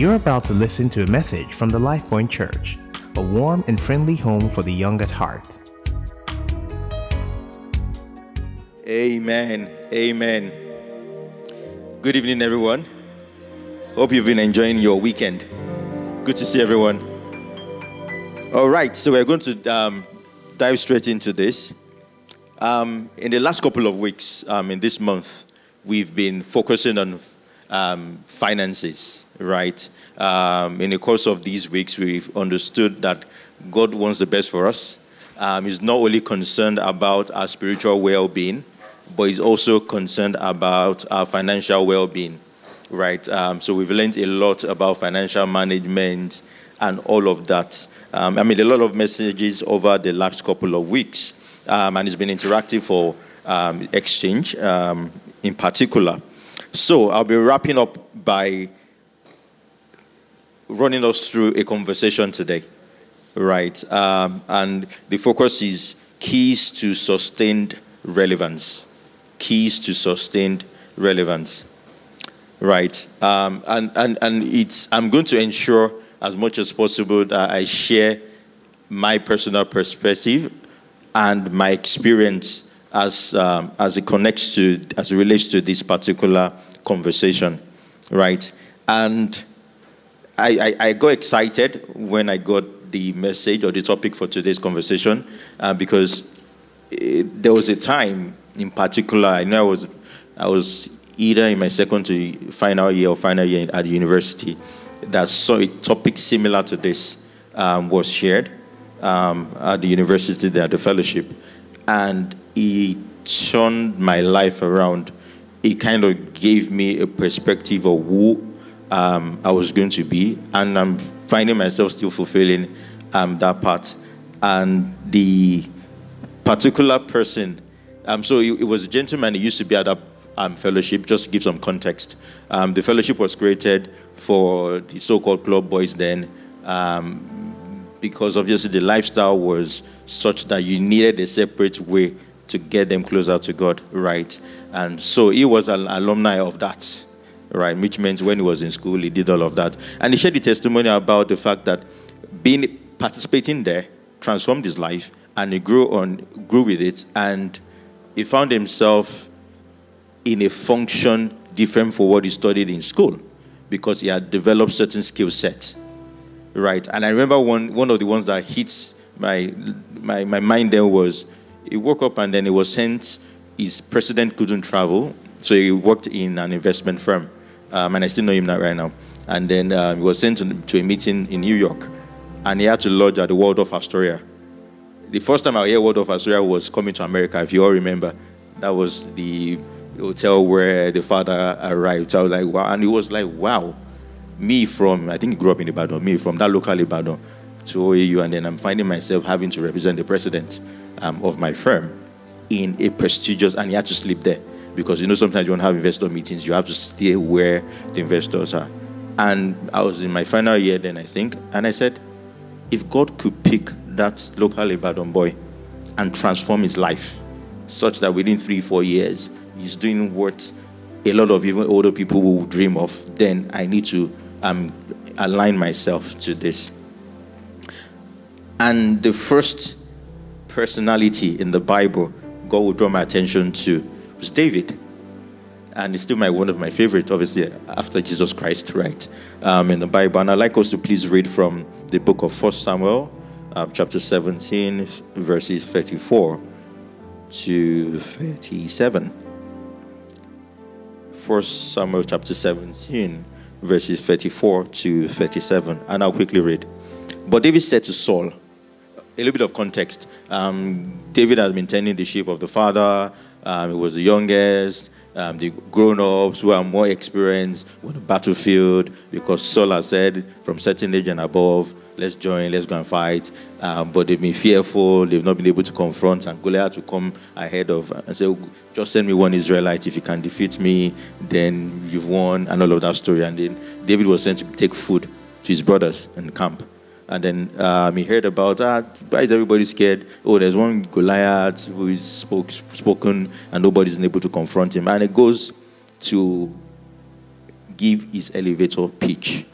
You're about to listen to a message from the LifePoint Church, a warm and friendly home for the young at heart. Amen. Amen. Good evening, everyone. Hope you've been enjoying your weekend. Good to see everyone. All right, so we're going to um, dive straight into this. Um, in the last couple of weeks, um, in this month, we've been focusing on um, finances, right? Um, in the course of these weeks, we've understood that God wants the best for us. Um, he's not only concerned about our spiritual well being, but he's also concerned about our financial well being, right? Um, so we've learned a lot about financial management and all of that. Um, I mean, a lot of messages over the last couple of weeks, um, and it's been interactive for um, exchange um, in particular. So I'll be wrapping up by running us through a conversation today, right? Um, and the focus is keys to sustained relevance. Keys to sustained relevance, right? Um, and and and it's I'm going to ensure as much as possible that I share my personal perspective and my experience as um, as it connects to as it relates to this particular conversation, right? And I, I, I got excited when I got the message or the topic for today's conversation uh, because it, there was a time in particular. I know I was I was either in my second to final year or final year at university that saw a topic similar to this um, was shared um, at the university there, the fellowship, and it turned my life around. It kind of gave me a perspective of who um, I was going to be, and I'm finding myself still fulfilling um, that part. And the particular person, um, so it, it, was a gentleman He used to be at that um, fellowship. Just to give some context, um, the fellowship was created for the so-called club boys then, um, because obviously the lifestyle was such that you needed a separate way to get them closer to God, right? And so he was an alumni of that, right? Which means when he was in school, he did all of that. And he shared the testimony about the fact that being participating there transformed his life and he grew on grew with it and he found himself in a function different for what he studied in school because he had developed certain skill set right and i remember one one of the ones that hits my my, my mind there was he woke up and then he was sent. His president couldn't travel, so he worked in an investment firm, um, and I still know him right now. And then um, he was sent to, to, a meeting in New York, and he had to lodge at the Waldorf Astoria. The first time I heard Waldorf Astoria was coming to America, if you all remember. That was the hotel where the father arrived. So I was like, wow. And he was like, wow. Me from, I think he grew up in Ibadan, me from that local Ibadan to OAU, and then I'm finding myself having to represent the president um, of my firm in a prestigious, and he had to sleep there because you know sometimes you don't have investor meetings, you have to stay where the investors are. And I was in my final year then, I think, and I said, if God could pick that local Ibadan boy and transform his life such that within three, four years, he's doing what a lot of even older people will dream of, then I need to um, align myself to this. And the first personality in the Bible God would draw my attention to was David. And it's still my one of my favorite, obviously, after Jesus Christ, right? Um, in the Bible. And I'd like us to please read from the book of First Samuel, uh, chapter 17, verses 34 to 37. First Samuel chapter 17, verses 34 to 37. And I'll quickly read. But David said to Saul, a little bit of context. Um, David has been tending the sheep of the father. Um, was the youngest. Um, the grown-ups who are more experienced on the battlefield because Saul has said from certain age and above, let's join, let's go and fight. Um, but they've been fearful, they've not been able to confront, and Goliath to come ahead of and say, just send me one Israelite. If you can defeat me, then you've won, and all of that story. And then David was sent to take food to his brothers in camp. And then um, he heard about. Ah, why is everybody scared? Oh, there's one Goliath who is spoke, spoken and nobody's able to confront him. And it goes to give his elevator pitch.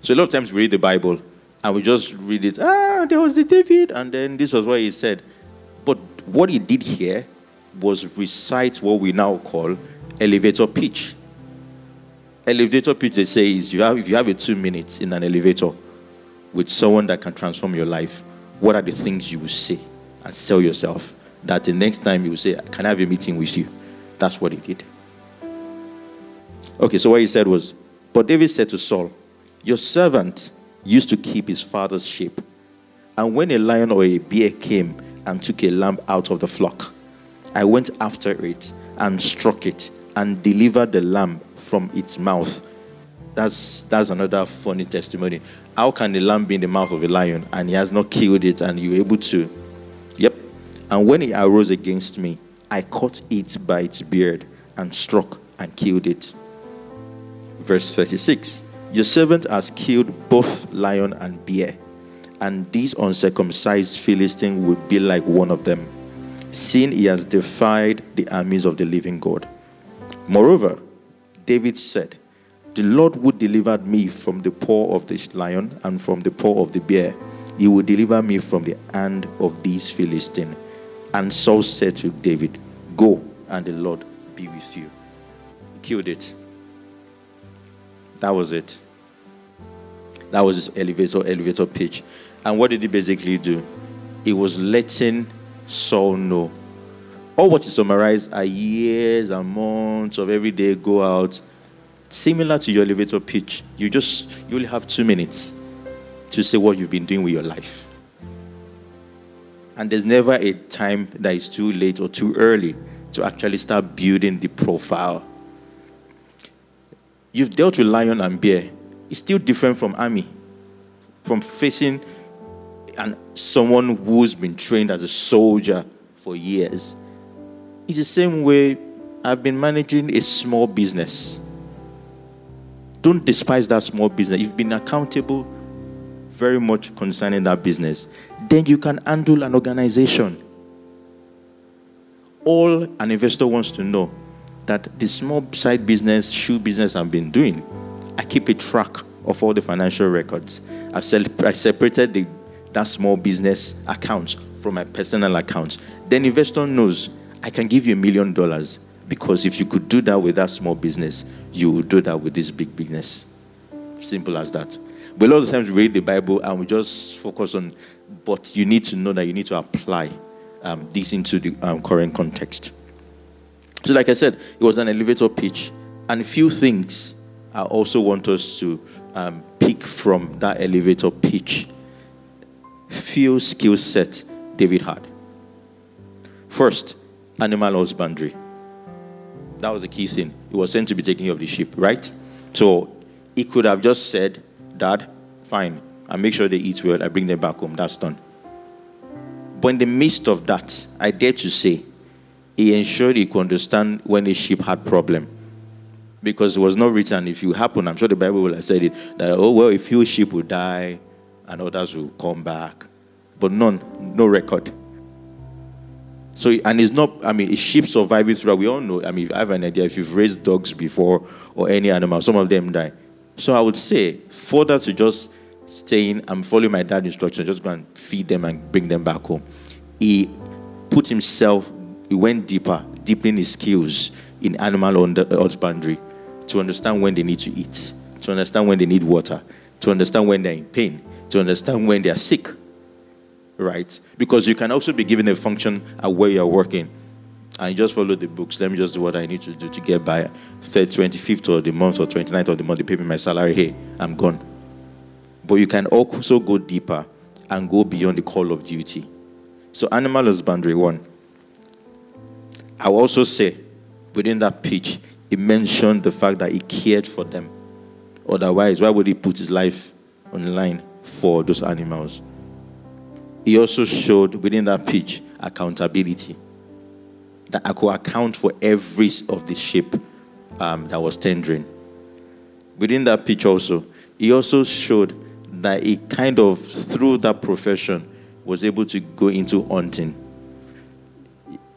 So a lot of times we read the Bible and we just read it. Ah, there was the David, and then this was what he said. But what he did here was recite what we now call elevator pitch. Elevator pitch, they say, is you have, if you have a two minutes in an elevator with someone that can transform your life, what are the things you will say and sell yourself? That the next time you will say, Can I have a meeting with you? That's what he did. Okay, so what he said was, But David said to Saul, Your servant used to keep his father's sheep. And when a lion or a bear came and took a lamb out of the flock, I went after it and struck it and delivered the lamb from its mouth. That's, that's another funny testimony. How can the lamb be in the mouth of a lion and he has not killed it and you're able to? Yep. And when it arose against me, I caught it by its beard and struck and killed it. Verse 36 Your servant has killed both lion and bear, and this uncircumcised Philistine will be like one of them seeing he has defied the armies of the living God. Moreover, David said, The Lord would deliver me from the paw of the lion and from the paw of the bear. He will deliver me from the hand of these Philistines. And Saul said to David, Go, and the Lord be with you. He killed it. That was it. That was his elevator, elevator pitch. And what did he basically do? He was letting Saul know. All what is summarized are years and months of every day go out. Similar to your elevator pitch, you just you only have two minutes to say what you've been doing with your life. And there's never a time that is too late or too early to actually start building the profile. You've dealt with lion and bear. It's still different from army, from facing and someone who's been trained as a soldier for years. It's the same way I've been managing a small business. Don't despise that small business. You've been accountable very much concerning that business. Then you can handle an organization. All an investor wants to know that the small side business, shoe business I've been doing, I keep a track of all the financial records. I've separated the that small business account from my personal account, then investor knows I can give you a million dollars because if you could do that with that small business, you would do that with this big business. Simple as that. But a lot of times we read the Bible and we just focus on, but you need to know that you need to apply um, this into the um, current context. So, like I said, it was an elevator pitch, and a few things I also want us to um, pick from that elevator pitch few skill set David had. First, animal husbandry. That was the key thing. He was sent to be taking care of the sheep, right? So he could have just said, Dad, fine, I make sure they eat well, I bring them back home, that's done. But in the midst of that, I dare to say, he ensured he could understand when a sheep had problem. Because it was not written, if you happen, I'm sure the Bible will have said it, that, oh, well, a few sheep will die, and others will come back. But none, no record. So, and it's not, I mean, sheep surviving throughout. We all know, I mean, I have an idea if you've raised dogs before or any animal, some of them die. So I would say, further to just staying and following my dad's instructions, just go and feed them and bring them back home. He put himself, he went deeper, deepening his skills in animal uh, husbandry to understand when they need to eat, to understand when they need water, to understand when they're in pain, to understand when they are sick. Right? Because you can also be given a function at where you're working. And you just follow the books. Let me just do what I need to do to get by 25th of the month or 29th of the month. They pay me my salary. Hey, I'm gone. But you can also go deeper and go beyond the call of duty. So, animal husbandry, one. I will also say, within that pitch, he mentioned the fact that he cared for them. Otherwise, why would he put his life on the line? for those animals. He also showed within that pitch accountability. That I could account for every of the sheep um, that was tendering. Within that pitch also, he also showed that he kind of, through that profession, was able to go into hunting.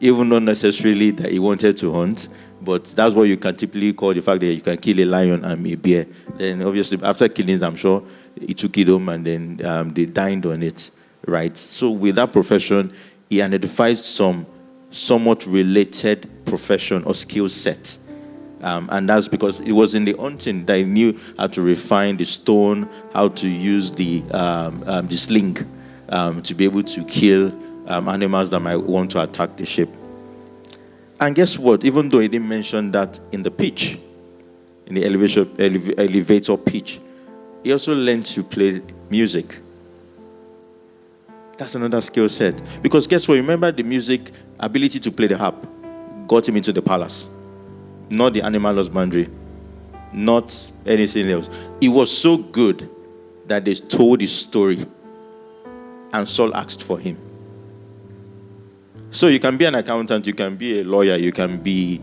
Even not necessarily that he wanted to hunt, but that's what you can typically call the fact that you can kill a lion and a bear. Then obviously after killing I'm sure he took it home and then um, they dined on it, right? So with that profession, he identified some somewhat related profession or skill set. Um, and that's because it was in the hunting that he knew how to refine the stone, how to use the, um, um, the sling um, to be able to kill um, animals that might want to attack the ship. And guess what? Even though he didn't mention that in the pitch, in the elevator, elev- elevator pitch, he also learned to play music. That's another skill set. Because guess what? Remember the music ability to play the harp got him into the palace, not the animal husbandry, not anything else. It was so good that they told his story, and Saul asked for him. So you can be an accountant, you can be a lawyer, you can be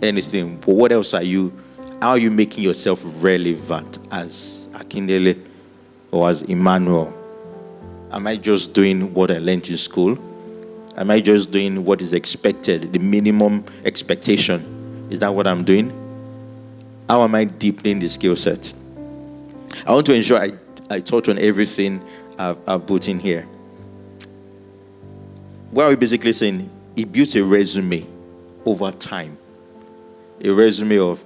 anything. But what else are you? How are you making yourself relevant as Akindele or as Emmanuel? Am I just doing what I learned in school? Am I just doing what is expected, the minimum expectation? Is that what I'm doing? How am I deepening the skill set? I want to ensure I, I touch on everything I've, I've put in here what are we basically saying? He built a resume over time. A resume of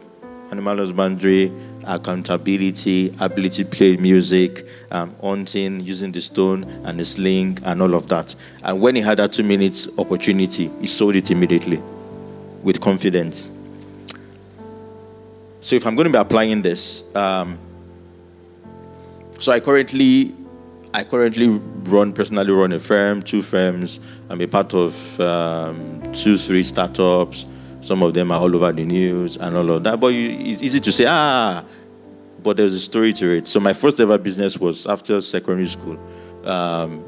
animal husbandry, accountability, ability to play music, um, hunting, using the stone and the sling, and all of that. And when he had that two minutes opportunity, he sold it immediately with confidence. So, if I'm going to be applying this, um, so I currently I currently run personally run a firm, two firms. I'm a part of um, two, three startups. Some of them are all over the news and all of that. But you, it's easy to say, ah, but there's a story to it. So my first ever business was after secondary school. Um,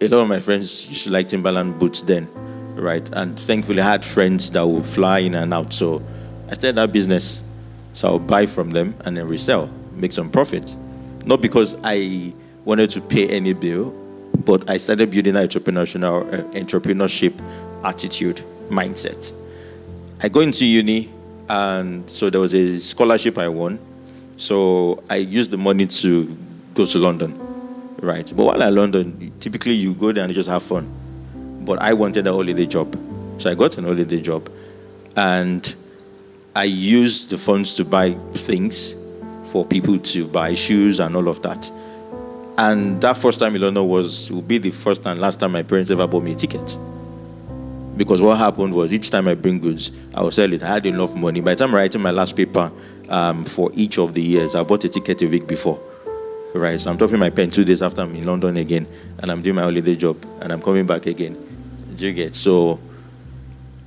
a lot of my friends used to like Timberland boots then, right? And thankfully, I had friends that would fly in and out. So I started that business. So I'll buy from them and then resell, make some profit. Not because I wanted to pay any bill, but I started building an entrepreneurial uh, entrepreneurship attitude mindset. I go into uni, and so there was a scholarship I won. So I used the money to go to London, right? But while in London, typically you go there and just have fun. But I wanted a holiday job, so I got an holiday job, and I used the funds to buy things for people to buy shoes and all of that. And that first time in London was will be the first and last time my parents ever bought me a ticket. Because what happened was each time I bring goods, I will sell it. I had enough money. By the time I'm writing my last paper um, for each of the years, I bought a ticket a week before. Right, so I'm dropping my pen two days after I'm in London again, and I'm doing my holiday job, and I'm coming back again. Do you get so?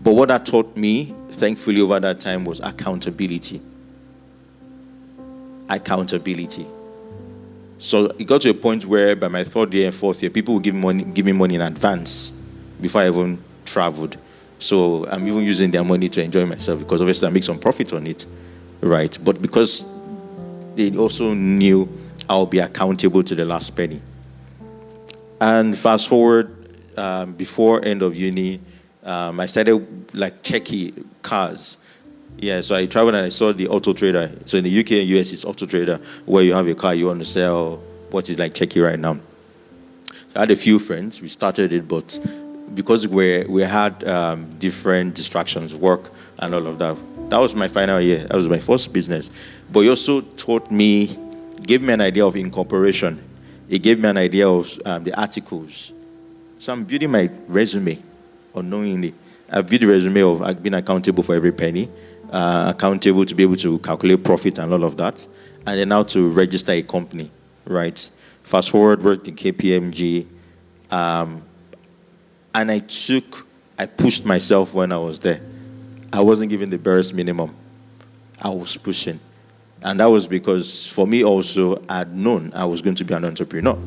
But what that taught me, thankfully, over that time was accountability. Accountability. So it got to a point where by my third year and fourth year, people would give, money, give me money in advance before I even traveled. So I'm even using their money to enjoy myself because obviously I make some profit on it, right? But because they also knew I'll be accountable to the last penny. And fast forward, um, before end of uni, um, I started like checking cars yeah, so I traveled and I saw the auto trader. So in the UK and US, it's auto trader where you have a car you want to sell, what is like Cheki right now. So I had a few friends. We started it, but because we we had um, different distractions, work and all of that. That was my final year. That was my first business. But he also taught me, gave me an idea of incorporation. It gave me an idea of um, the articles. So I'm building my resume unknowingly. I've built a resume of being accountable for every penny uh, accountable to be able to calculate profit and all of that, and then now to register a company, right? Fast forward, worked in KPMG, um, and I took, I pushed myself when I was there. I wasn't given the barest minimum. I was pushing. And that was because for me also, I'd known I was going to be an entrepreneur.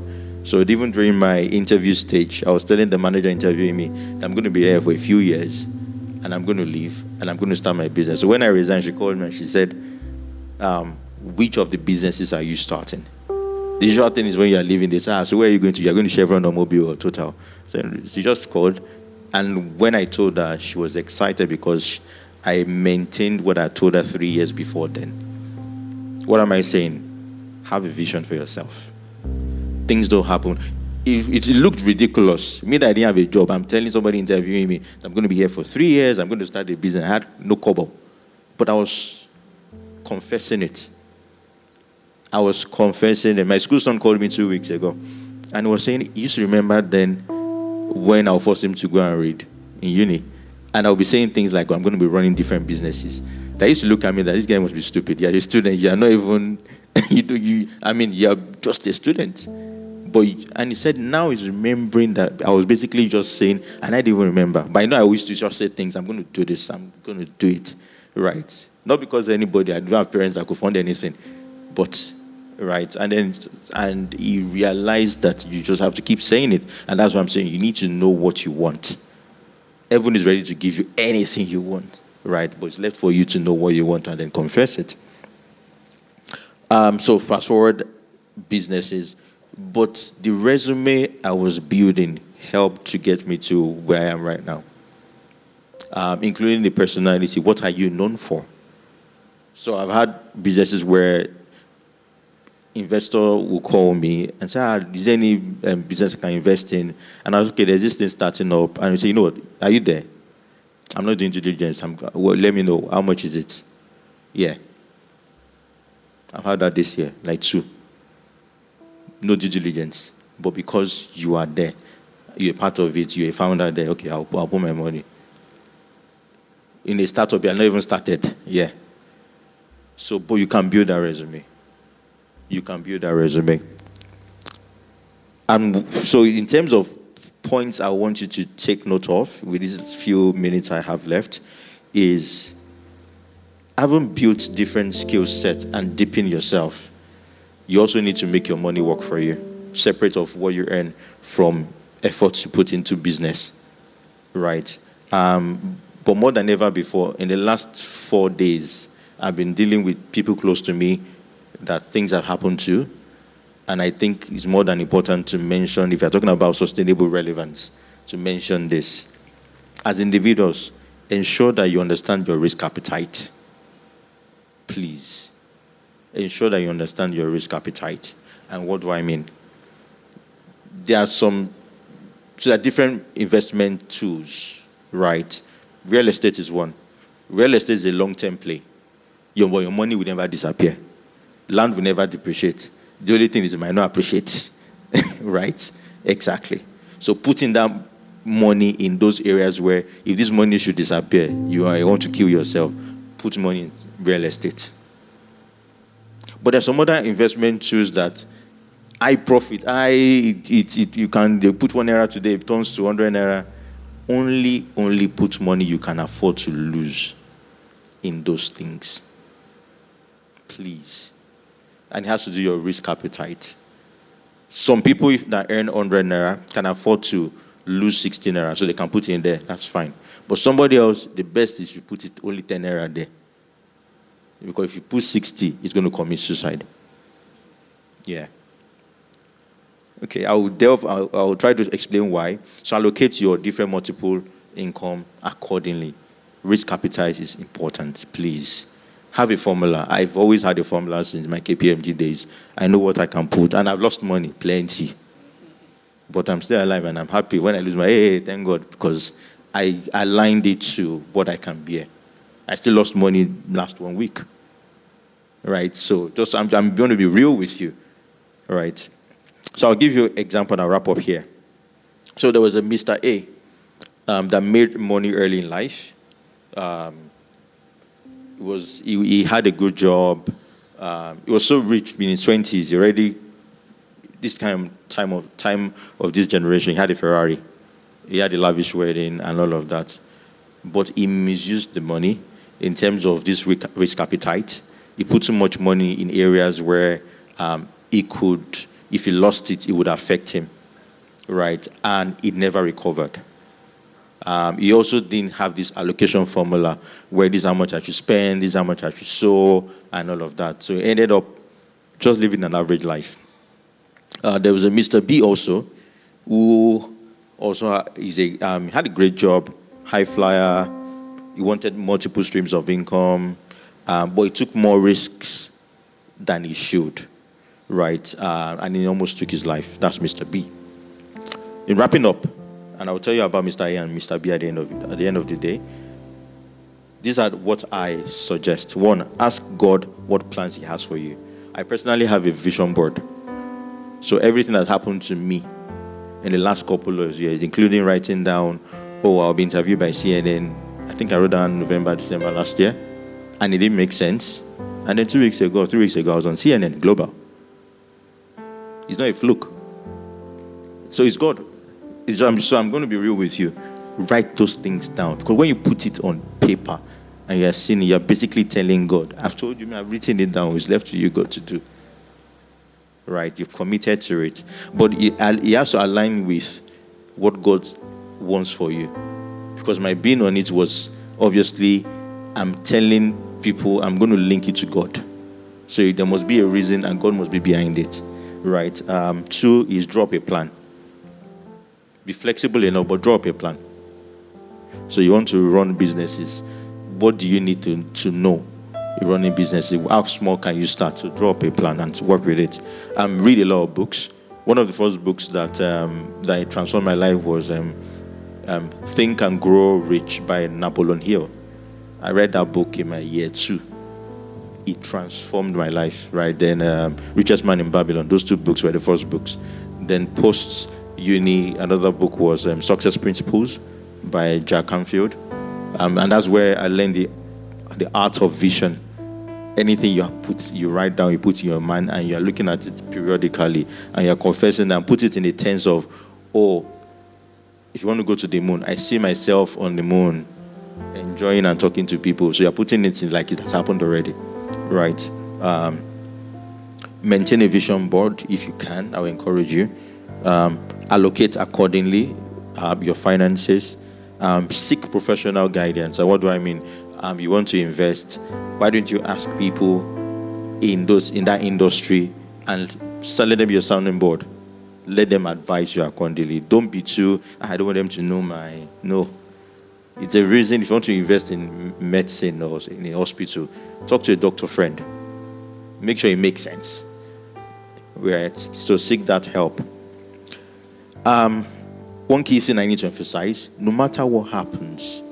So even during my interview stage, I was telling the manager interviewing me, I'm going to be here for a few years and I'm going to leave and I'm going to start my business. So when I resigned, she called me and she said, um, Which of the businesses are you starting? The usual thing is when you are leaving, they say, ah, So where are you going to? You're going to Chevron or Mobil or Total. So she just called. And when I told her, she was excited because I maintained what I told her three years before then. What am I saying? Have a vision for yourself. Things don't happen. It, it looked ridiculous. Me that I didn't have a job, I'm telling somebody interviewing me, I'm going to be here for three years, I'm going to start a business. I had no kobo. But I was confessing it. I was confessing it. My school son called me two weeks ago and was saying, You to remember then when I'll force him to go and read in uni. And I'll be saying things like, I'm going to be running different businesses. They used to look at me that this guy must be stupid. You're a student. You're not even, you do, you, I mean, you're just a student. But, and he said, now he's remembering that I was basically just saying, and I didn't even remember. But I know I used to just say things, I'm going to do this, I'm going to do it. Right. Not because anybody, I don't have parents that could fund anything. But right? And then and he realized that you just have to keep saying it, and that's what I'm saying. You need to know what you want. Everyone is ready to give you anything you want, right? But it's left for you to know what you want and then confess it. Um, so fast forward businesses, but the resume I was building helped to get me to where I am right now, um, including the personality. What are you known for? So I've had businesses where investor will call me and say, ah, is there any um, business I can invest in? And I was okay, there's this thing starting up. And we say, you know what, are you there? I'm not doing due diligence. I'm, well, let me know, how much is it? Yeah. I've had that this year, like two. No due diligence. But because you are there, you're part of it, you're a founder there, okay, I'll, I'll put my money. In a startup, you're not even started. Yeah. So, but you can build a resume you can build a resume. And so, in terms of points I want you to take note of with these few minutes I have left, is having built different skill sets and deepen yourself, you also need to make your money work for you, separate of what you earn from efforts you put into business, right? Um, but more than ever before, in the last four days, I've been dealing with people close to me that things have happened to. And I think it's more than important to mention, if you're talking about sustainable relevance, to mention this. As individuals, ensure that you understand your risk appetite. Please. Ensure that you understand your risk appetite. And what do I mean? There are some, so there are different investment tools, right? Real estate is one. Real estate is a long term play. Your, your money will never disappear land will never depreciate. The only thing is it might not appreciate. right? Exactly. So putting that money in those areas where if this money should disappear, you, are, you want to kill yourself, put money in real estate. But there's some other investment tools that I profit. I it, it, it, you can they put one naira today, it turns to 100 naira. Only only put money you can afford to lose in those things. Please and it has to do your risk appetite. Some people that earn 100 naira can afford to lose 60 naira, so they can put it in there. That's fine. But somebody else, the best is you put it only 10 naira there. Because if you put 60, it's going to commit suicide. Yeah. Okay, I will delve, I'll, I'll try to explain why. So allocate your different multiple income accordingly. Risk appetite is important, please have a formula. I've always had a formula since my KPMG days. I know what I can put, and I've lost money, plenty. But I'm still alive and I'm happy when I lose my, hey, thank God, because I aligned it to what I can bear. I still lost money last one week. Right? So just I'm, I'm going to be real with you. Right? So I'll give you an example and I'll wrap up here. So there was a Mr. A um, that made money early in life. Um, was he, he had a good job. Um, he was so rich in his twenties. Already, this of time of time of this generation, he had a Ferrari. He had a lavish wedding and all of that. But he misused the money in terms of this risk appetite. He put too much money in areas where um, he could, if he lost it, it would affect him, right? And it never recovered. Um, he also didn't have this allocation formula where this is how much I should spend, this is how much I should sow, and all of that. So he ended up just living an average life. Uh, there was a Mr. B also, who also is a, um, had a great job, high flyer. he wanted multiple streams of income, um, but he took more risks than he should, right? Uh, and he almost took his life. That's Mr. B. In wrapping up, and I'll tell you about Mr. A and Mr. B at the end of at the end of the day. These are what I suggest. One, ask God what plans He has for you. I personally have a vision board. So everything that's happened to me in the last couple of years, including writing down, oh, I'll be interviewed by CNN. I think I wrote down November, December last year, and it didn't make sense. And then two weeks ago, three weeks ago, I was on CNN Global. It's not a fluke. So it's God. It's just, so I'm going to be real with you. Write those things down because when you put it on paper and you're seeing it, you're basically telling God, I've told you, I've written it down. It's left to you, God, to do right? You've committed to it. But it, it has to align with what God wants for you. Because my being on it was obviously, I'm telling people I'm going to link it to God. So there must be a reason and God must be behind it, right? Um, two is drop a plan. Be flexible enough, but draw up a plan. So you want to run businesses. What do you need to, to know running businesses, how small can you start to draw up a plan and to work with it? I um, read a lot of books. One of the first books that um, that transformed my life was um, um, Think and Grow Rich by Napoleon Hill. I read that book in my year two. It transformed my life. Right then, um, Richest Man in Babylon. Those two books were the first books. Then post uni, another book was um, Success Principles by Jack Canfield, um, and that's where I learned the the art of vision. Anything you put you write down you put in your mind and you're looking at it periodically and you're confessing and put it in the tense of oh if you want to go to the moon i see myself on the moon enjoying and talking to people. So you're putting it in like it has happened already right? Um, maintain a vision board if you can i will encourage you. Um, allocate accordingly uh, your finances um, seek professional guidance and what do i mean um, you want to invest, why don't you ask people in those in that industry and let them be your sounding board? Let them advise you accordingly. Don't be too. I don't want them to know my no. It's a reason if you want to invest in medicine or in a hospital, talk to a doctor friend. Make sure it makes sense. Right. So seek that help. Um, one key thing I need to emphasize: no matter what happens,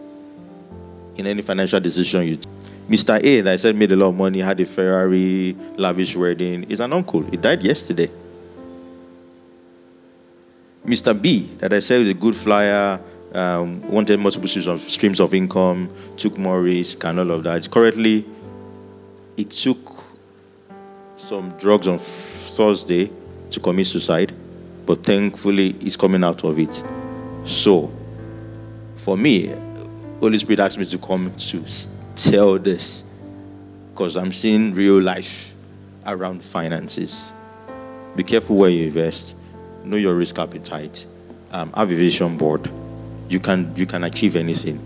in any financial decision you take. Mr. A that I said made a lot of money, had a Ferrari, lavish wedding, is an uncle. He died yesterday. Mr. B that I said was a good flyer, um, wanted multiple streams of, streams of income, took more risk and all of that. Currently, it took some drugs on Thursday to commit suicide, but thankfully he's coming out of it. So, for me, Holy Spirit asked me to come to tell this because I'm seeing real life around finances. Be careful where you invest. Know your risk appetite. Um, have a vision board. You can you can achieve anything.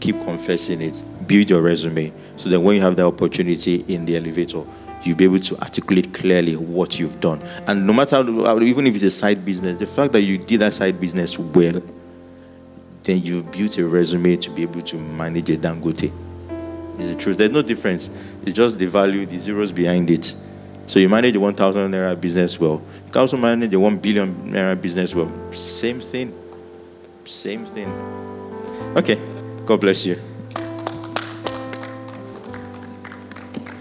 Keep confessing it. Build your resume so that when you have the opportunity in the elevator, you'll be able to articulate clearly what you've done. And no matter even if it's a side business, the fact that you did that side business well then you've built a resume to be able to manage a Dangote. Is the truth. There's no difference. It's just the value, the zeros behind it. So you manage a 1,000 naira business well. You can also manage a 1 billion naira business well. Same thing. Same thing. Okay. God bless you.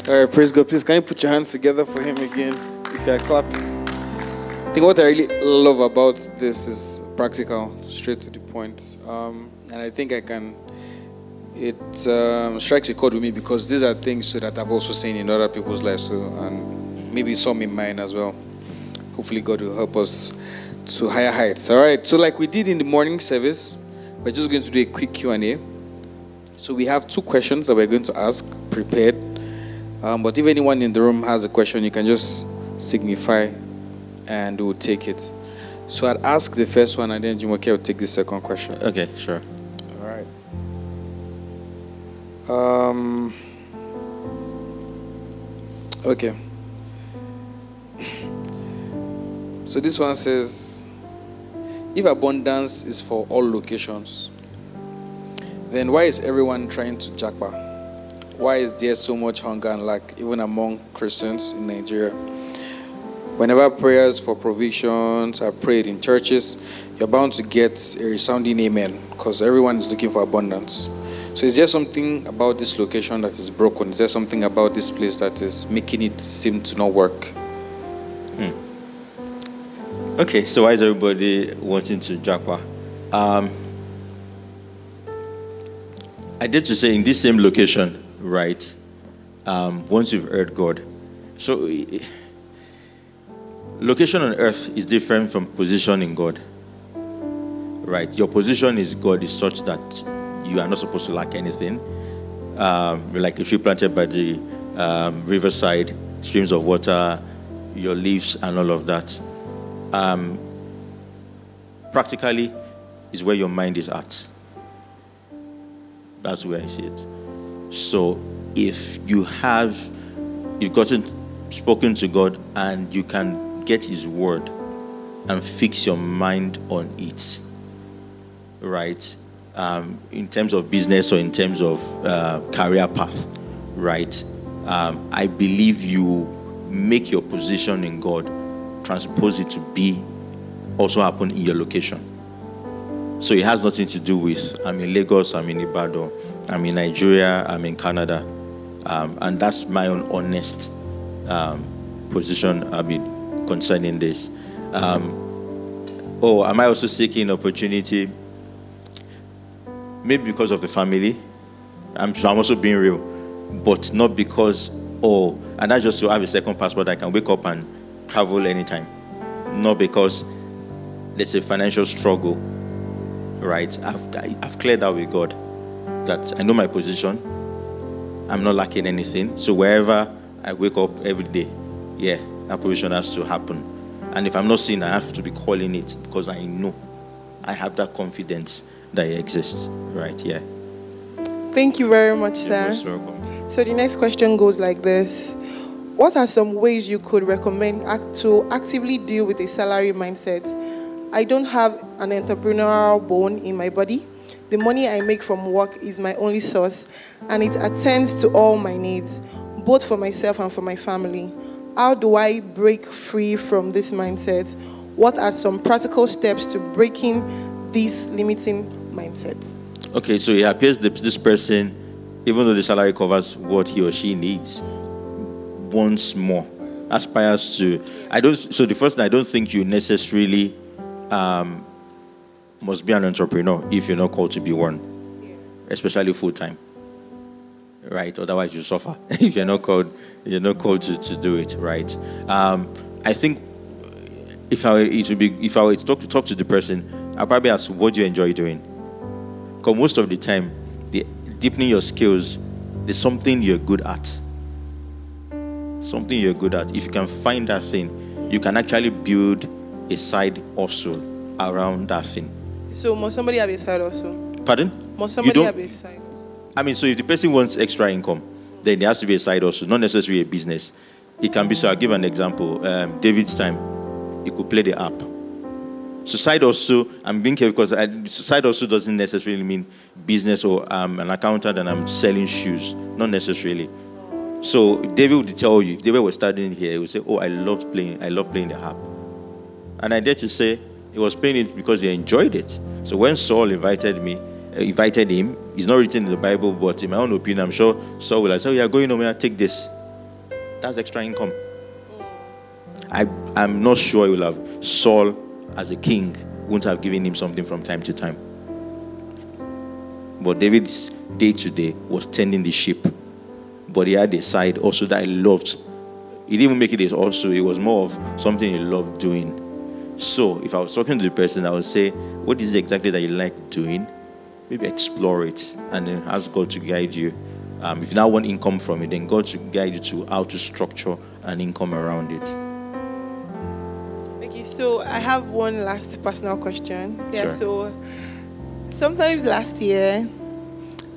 All right, praise God. Please, can you put your hands together for him again if you are clapping? I think what I really love about this is practical, straight to the point. Um, and I think I can, it um, strikes a chord with me because these are things that I've also seen in other people's lives too, and maybe some in mine as well. Hopefully, God will help us to higher heights. All right. So, like we did in the morning service, we're just going to do a quick Q and A. So we have two questions that we're going to ask prepared. Um, but if anyone in the room has a question, you can just signify, and we'll take it. So I'd ask the first one, and then Jumoke will take the second question. Okay, sure. All right. Um. Okay. So this one says, if abundance is for all locations, then why is everyone trying to japa? Why is there so much hunger and lack, even among Christians in Nigeria? Whenever prayers for provisions are prayed in churches, you're bound to get a resounding amen because everyone is looking for abundance. So, is there something about this location that is broken? Is there something about this place that is making it seem to not work? Okay, so why is everybody wanting to japa? Um, I did to say in this same location, right? Um, once you've heard God, so location on earth is different from position in God, right? Your position is God is such that you are not supposed to lack anything. Um, like a tree planted by the um, riverside, streams of water, your leaves, and all of that. Um, practically, is where your mind is at. That's where I see it. So, if you have, you've gotten spoken to God, and you can get His word and fix your mind on it, right? Um, in terms of business or in terms of uh, career path, right? Um, I believe you make your position in God, transpose it to be also happen in your location. So it has nothing to do with I'm in Lagos, I'm in Ibadan, I'm in Nigeria, I'm in Canada, um, and that's my own honest um, position. I mean, concerning this. Um, oh, am I also seeking opportunity? Maybe because of the family. I'm, I'm also being real, but not because oh, and that's just to have a second passport. I can wake up and travel anytime, not because there's a financial struggle. Right? I've I've cleared that with God that I know my position. I'm not lacking anything. So wherever I wake up every day, yeah, that position has to happen. And if I'm not seeing, I have to be calling it because I know I have that confidence that it exists. Right? Yeah. Thank you very much, You're sir. most welcome. So the next question goes like this What are some ways you could recommend act- to actively deal with a salary mindset? I don't have an entrepreneurial bone in my body. The money I make from work is my only source, and it attends to all my needs, both for myself and for my family. How do I break free from this mindset? What are some practical steps to breaking this limiting mindset? Okay, so it appears that this person, even though the salary covers what he or she needs, wants more, aspires to. I don't. So the first thing, I don't think you necessarily um, must be an entrepreneur if you're not called to be one, especially full time. Right? Otherwise, you suffer if you're not called. You're not called to, to do it. Right? Um, I think if I were it would be if I were to talk to talk to the person, I'll probably ask, "What do you enjoy doing?" Because most of the time, the deepening your skills, there's something you're good at. Something you're good at. If you can find that thing, you can actually build a side hustle around that thing. So, must somebody have a side also? Pardon? Must somebody have a side also? I mean, so if the person wants extra income, then there has to be a side hustle, not necessarily a business. It can be so. I'll give an example. Um, David's time, he could play the app. So side also, I'm being careful because I, side also doesn't necessarily mean business or I'm an accountant and I'm selling shoes. Not necessarily. So David would tell you if David was studying here, he would say, "Oh, I love playing. I love playing the harp." And I dare to say he was playing it because he enjoyed it. So when Saul invited me, uh, invited him, it's not written in the Bible, but in my own opinion, I'm sure Saul will said, "Oh, yeah, going nowhere. Take this. That's extra income." I, I'm not sure he will have Saul as a king wouldn't have given him something from time to time. But David's day to day was tending the sheep. But he had a side also that he loved. He didn't even make it also, it was more of something he loved doing. So if I was talking to the person, I would say, What is it exactly that you like doing? Maybe explore it and then ask God to guide you. Um, if you now want income from it, then God should guide you to how to structure an income around it. Okay, so I have one last personal question. Yeah, Sure. so sometimes last year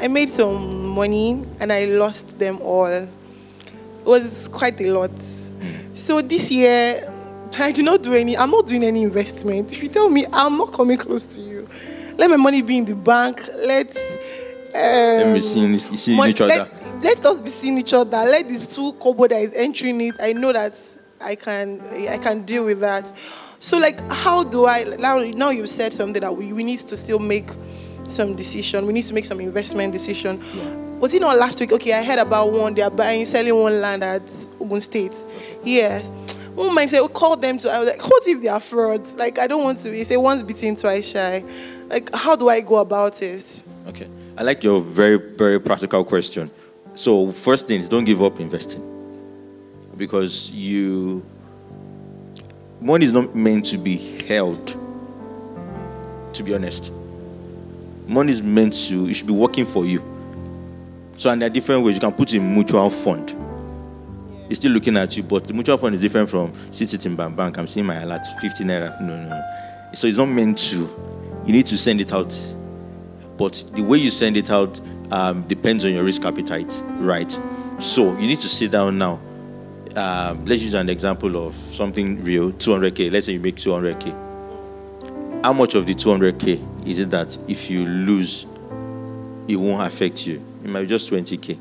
I made some money and I lost them all. It was quite a lot. So this year I do not do any I'm not doing any investment. If you tell me I'm not coming close to you, let my money be in the bank. Let Let me um, see, you see Mon- each other. Let, let us be seeing each other. Let this two kobo that is entering it. I know that I can I can deal with that. So like how do I now now you've said something that we, we need to still make some decision. We need to make some investment decision. Was it not last week? Okay, I heard about one. They are buying, selling one land at Ogun State. Yes. One might say, oh, call them to. I was like, what if they are frauds? Like, I don't want to be. Say, once beaten, twice shy. Like, how do I go about it? Okay. I like your very, very practical question. So, first thing is don't give up investing. Because you, money is not meant to be held, to be honest. Money is meant to, it should be working for you. So, and there are different ways. You can put in mutual fund. It's still looking at you, but the mutual fund is different from sitting in bank. I'm seeing my alert 50 naira. No, no, no. So it's not meant to. You need to send it out but the way you send it out um, depends on your risk appetite, right? So you need to sit down now. Um, let's use an example of something real 200k. Let's say you make 200k. How much of the 200k is it that if you lose, it won't affect you? It might be just 20k.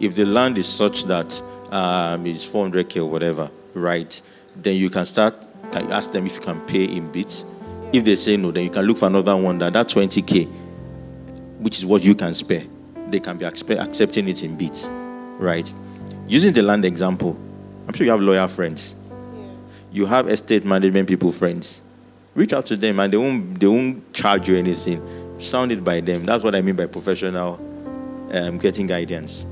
If the land is such that um, it's 400k or whatever, right? Then you can start, can you ask them if you can pay in bits? If they say no, then you can look for another one that that 20k which is what you can spare, they can be accept- accepting it in bits, right? Using the land example, I'm sure you have lawyer friends. You have estate management people friends. Reach out to them and they won't they won't charge you anything. Sound it by them. That's what I mean by professional um, getting guidance.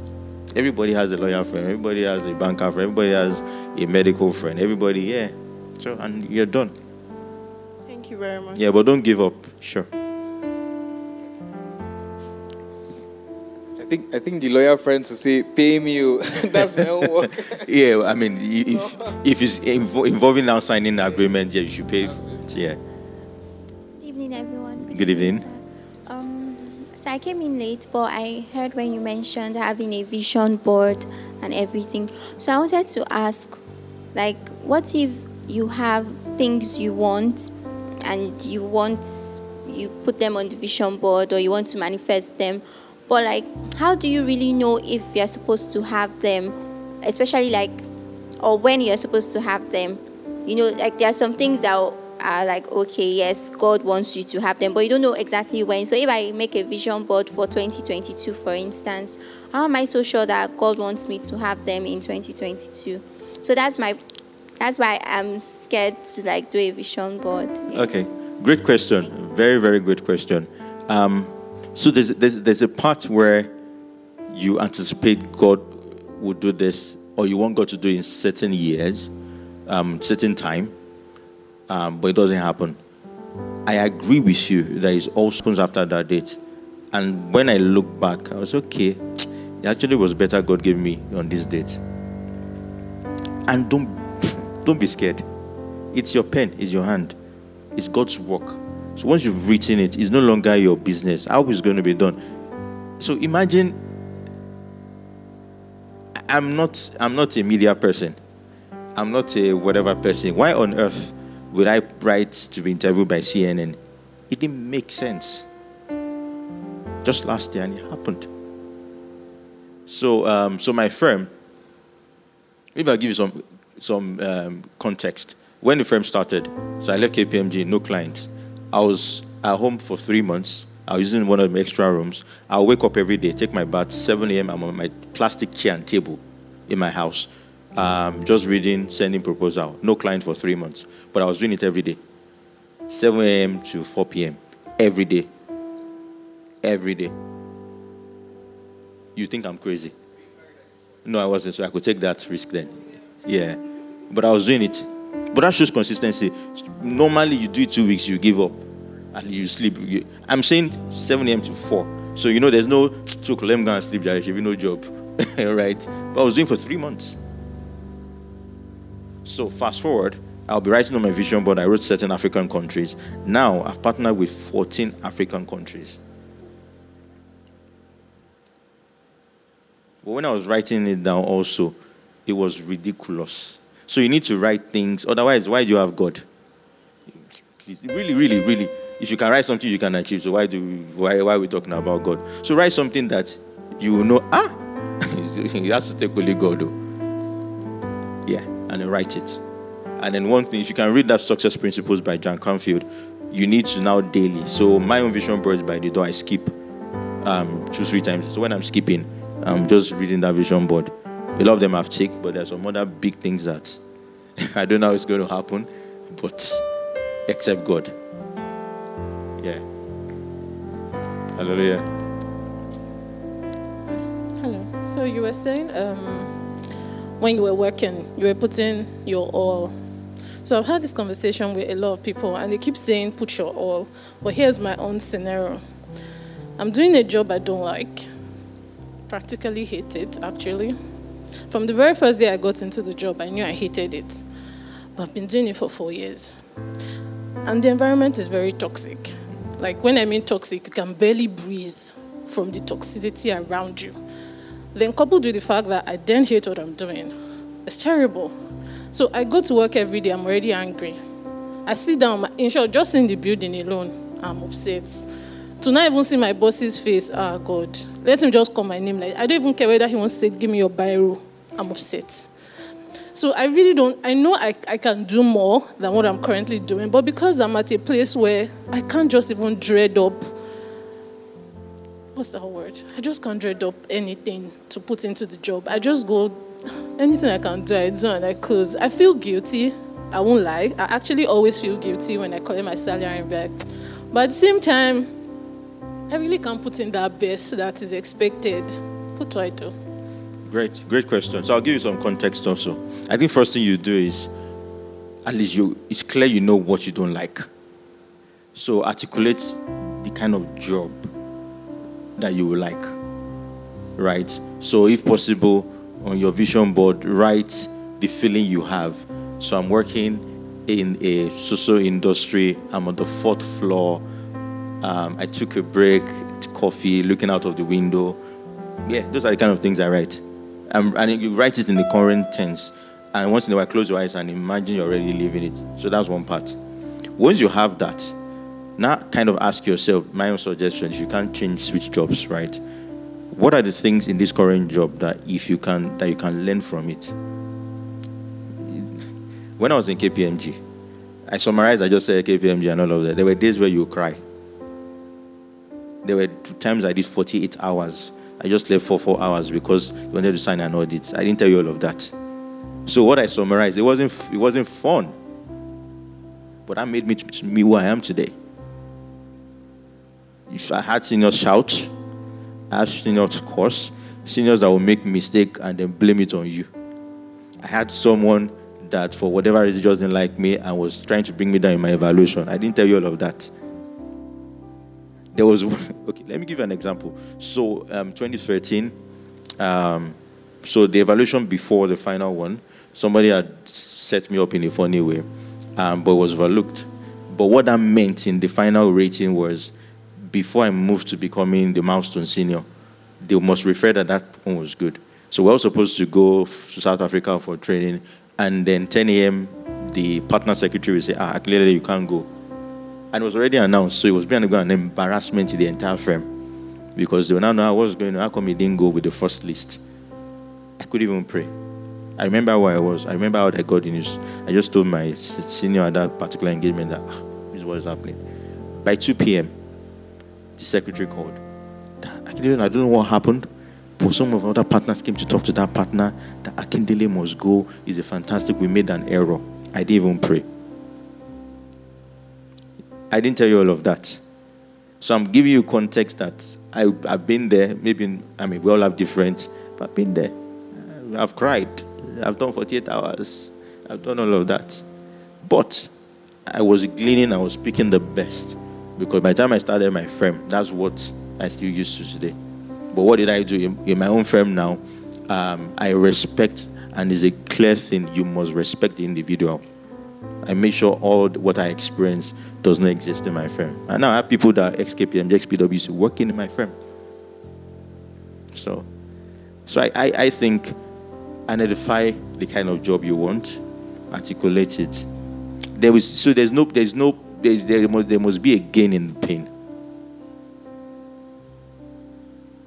Everybody has a lawyer friend. Everybody has a banker friend. Everybody has a medical friend. Everybody, yeah. So and you're done. Thank you very much. Yeah, but don't give up. Sure. I think I think the lawyer friends will say, "Pay me." That's my own work. yeah, I mean, if if it's invo- involving now signing an agreement, yeah, you should pay. Yeah. Good evening, everyone. Good evening. So I came in late, but I heard when you mentioned having a vision board and everything. So I wanted to ask, like, what if you have things you want and you want you put them on the vision board or you want to manifest them, but like, how do you really know if you're supposed to have them, especially like, or when you're supposed to have them? You know, like there are some things that are like, okay, yes, God wants you to have them, but you don't know exactly when. So if I make a vision board for 2022, for instance, how am I so sure that God wants me to have them in 2022? So that's my, that's why I'm scared to like do a vision board. Yeah. Okay. Great question. Very, very good question. Um, so there's, there's there's a part where you anticipate God will do this, or you want God to do in certain years, um, certain time, um, but it doesn't happen. I agree with you that it all happens after that date. And when I look back, I was okay. It actually was better God gave me on this date. And don't don't be scared. It's your pen, it's your hand, it's God's work. So once you've written it, it's no longer your business. How is it going to be done? So imagine I'm not I'm not a media person. I'm not a whatever person. Why on earth would I write to be interviewed by CNN? It didn't make sense. Just last year, and it happened. So, um, so my firm. Maybe I'll give you some some um, context. When the firm started, so I left KPMG, no clients. I was at home for three months. I was using one of the extra rooms. I'll wake up every day, take my bath, 7 a.m. I'm on my plastic chair and table in my house, um, just reading, sending proposal. No client for three months, but I was doing it every day, 7 a.m. to 4 p.m. every day, every day. You think I'm crazy? No, I wasn't. So I could take that risk then. Yeah, but I was doing it. But that shows consistency. Normally, you do it two weeks, you give up, and you sleep. I'm saying 7 a.m. to 4. So you know, there's no took. Let me go and sleep. There should be no job, right? But I was doing for three months. So fast forward, I'll be writing on my vision board. I wrote certain African countries. Now I've partnered with 14 African countries. But when I was writing it down, also, it was ridiculous. So you need to write things. Otherwise, why do you have God? Please, really, really, really. if you can write something you can achieve, so why do we, why why are we talking about God? So write something that you know. Ah, you have to take only God. Though. And then write it. And then one thing, if you can read that Success Principles by John Canfield, you need to now daily. So my own vision boards by the door, I skip um, two three times. So when I'm skipping, I'm just reading that vision board. A lot of them have ticked, but there's some other big things that I don't know how it's going to happen, but except God. Yeah. Hallelujah. Hello. So you were saying um, when you were working, you were putting your all. So I've had this conversation with a lot of people, and they keep saying put your all. But here's my own scenario. I'm doing a job I don't like. Practically hate it, actually. From the very first day I got into the job, I knew I hated it. But I've been doing it for four years. And the environment is very toxic. Like, when I mean toxic, you can barely breathe from the toxicity around you. Then, coupled with the fact that I then hate what I'm doing, it's terrible. So, I go to work every day, I'm already angry. I sit down, in short, just in the building alone, I'm upset. To not even see my boss's face, ah, oh God, let him just call my name. Like, I don't even care whether he wants to say, give me your biro. I'm upset. So I really don't, I know I, I can do more than what I'm currently doing, but because I'm at a place where I can't just even dread up, what's that word? I just can't dread up anything to put into the job. I just go, anything I can do, I do and I close. I feel guilty. I won't lie. I actually always feel guilty when I collect my salary and back. But at the same time, I really can't put in that best that is expected. Do I do? Great, great question. So I'll give you some context also. I think first thing you do is at least you it's clear you know what you don't like. So articulate the kind of job that you would like. Right? So if possible, on your vision board, write the feeling you have. So I'm working in a social industry. I'm on the fourth floor. Um, I took a break, coffee, looking out of the window. Yeah, those are the kind of things I write and you write it in the current tense. And once in a while, close your eyes and imagine you're already living it. So that's one part. Once you have that, now kind of ask yourself my own suggestion if you can't change switch jobs right what are the things in this current job that if you can that you can learn from it when i was in kpmg i summarized i just said kpmg and all of that there were days where you cry there were times i did 48 hours I just left for four hours because you wanted to sign an audit. I didn't tell you all of that. So what I summarized, it wasn't it wasn't fun, but that made me me who I am today. If I had seniors shout, I had seniors curse, seniors that will make mistake and then blame it on you. I had someone that for whatever reason just didn't like me and was trying to bring me down in my evaluation. I didn't tell you all of that there was okay let me give you an example so um, 2013 um, so the evaluation before the final one somebody had set me up in a funny way um, but was overlooked but what that meant in the final rating was before i moved to becoming the milestone senior they must refer that that one was good so we were supposed to go to south africa for training and then 10 a.m the partner secretary will say ah clearly you can't go and it was already announced, so it was being an embarrassment to the entire firm because they will now know was going. How come he didn't go with the first list? I couldn't even pray. I remember where I was. I remember how I got the news. I just told my senior at that particular engagement that ah, this is what is happening. By 2 p.m., the secretary called. I don't know what happened, but some of our other partners came to talk to that partner that Akindele must go. Is a fantastic. We made an error. I didn't even pray. I didn't tell you all of that. So I'm giving you context that I, have been there. Maybe, I mean, we all have different, but I've been there. Uh, I've cried. I've done 48 hours. I've done all of that. But I was gleaning, I was picking the best. Because by the time I started my firm, that's what I still use to today. But what did I do? In, in my own firm now, um, I respect, and it's a clear thing you must respect the individual. I make sure all what I experience does not exist in my firm. And now I have people that XKPM, XPWC working in my firm. So, so I, I, I think identify the kind of job you want, articulate it. There is so there's no there's no there's, there, must, there must be a gain in pain.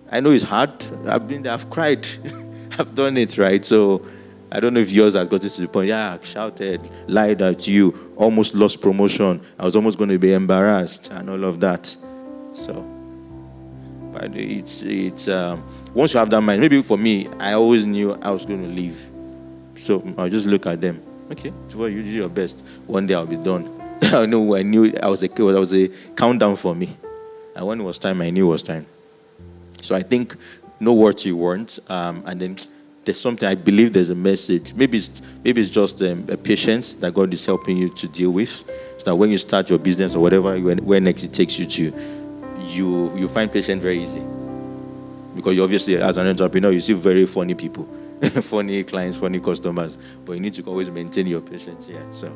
I know it's hard. I've been there, I've cried, I've done it, right? So I don't know if yours has gotten to the point. Yeah, I shouted, lied at you, almost lost promotion. I was almost going to be embarrassed and all of that. So, but it's it's um, once you have that mind. Maybe for me, I always knew I was going to leave. So I'll just look at them. Okay, well, you did your best. One day I'll be done. I know I knew I was a I was a countdown for me, and when it was time, I knew it was time. So I think know what you want, um, and then there's something I believe there's a message. Maybe it's maybe it's just um, a patience that God is helping you to deal with, so that when you start your business or whatever, where next it takes you to, you you find patience very easy. Because you obviously, as an entrepreneur, you see very funny people, funny clients, funny customers, but you need to always maintain your patience. Yeah. So,